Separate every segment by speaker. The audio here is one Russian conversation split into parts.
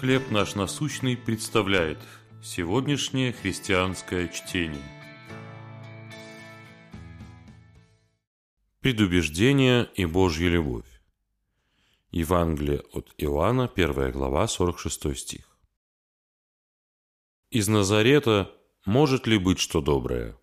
Speaker 1: «Хлеб наш насущный» представляет сегодняшнее христианское чтение. Предубеждение и Божья любовь. Евангелие от Иоанна, 1 глава, 46 стих. «Из Назарета может ли быть что доброе?»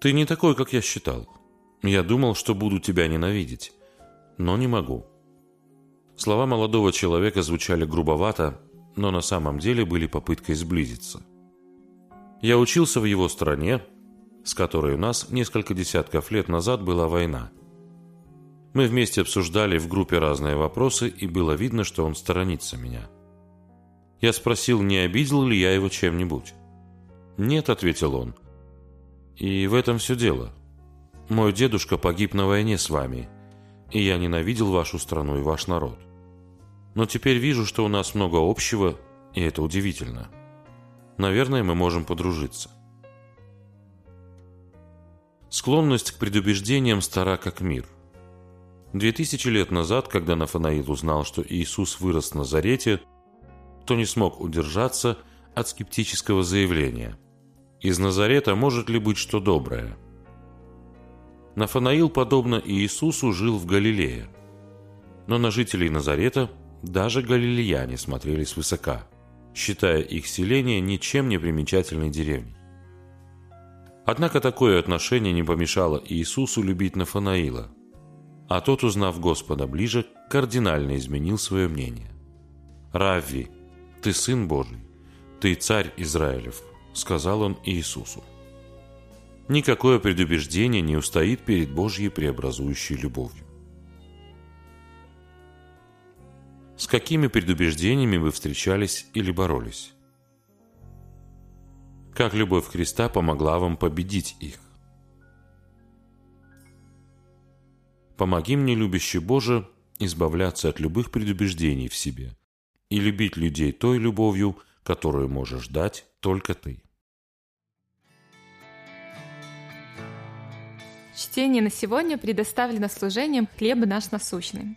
Speaker 1: «Ты не такой, как я считал. Я думал, что буду тебя ненавидеть, но не могу». Слова молодого человека звучали грубовато, но на самом деле были попыткой сблизиться. Я учился в его стране, с которой у нас несколько десятков лет назад была война. Мы вместе обсуждали в группе разные вопросы, и было видно, что он сторонится меня. Я спросил, не обидел ли я его чем-нибудь. «Нет», — ответил он. «И в этом все дело. Мой дедушка погиб на войне с вами, и я ненавидел вашу страну и ваш народ. Но теперь вижу, что у нас много общего, и это удивительно. Наверное, мы можем подружиться. Склонность к предубеждениям стара как мир. Две тысячи лет назад, когда Нафанаил узнал, что Иисус вырос в Назарете, то не смог удержаться от скептического заявления. Из Назарета может ли быть что доброе? Нафанаил, подобно Иисусу, жил в Галилее. Но на жителей Назарета даже галилеяне смотрели свысока, считая их селение ничем не примечательной деревней. Однако такое отношение не помешало Иисусу любить Нафанаила, а тот, узнав Господа ближе, кардинально изменил свое мнение. «Равви, ты Сын Божий, ты Царь Израилев», — сказал он Иисусу. Никакое предубеждение не устоит перед Божьей преобразующей любовью. Какими предубеждениями вы встречались или боролись? Как любовь Христа помогла вам победить их? Помоги мне, любящий Боже, избавляться от любых предубеждений в себе и любить людей той любовью, которую можешь дать только Ты.
Speaker 2: Чтение на сегодня предоставлено служением «Хлеб наш насущный».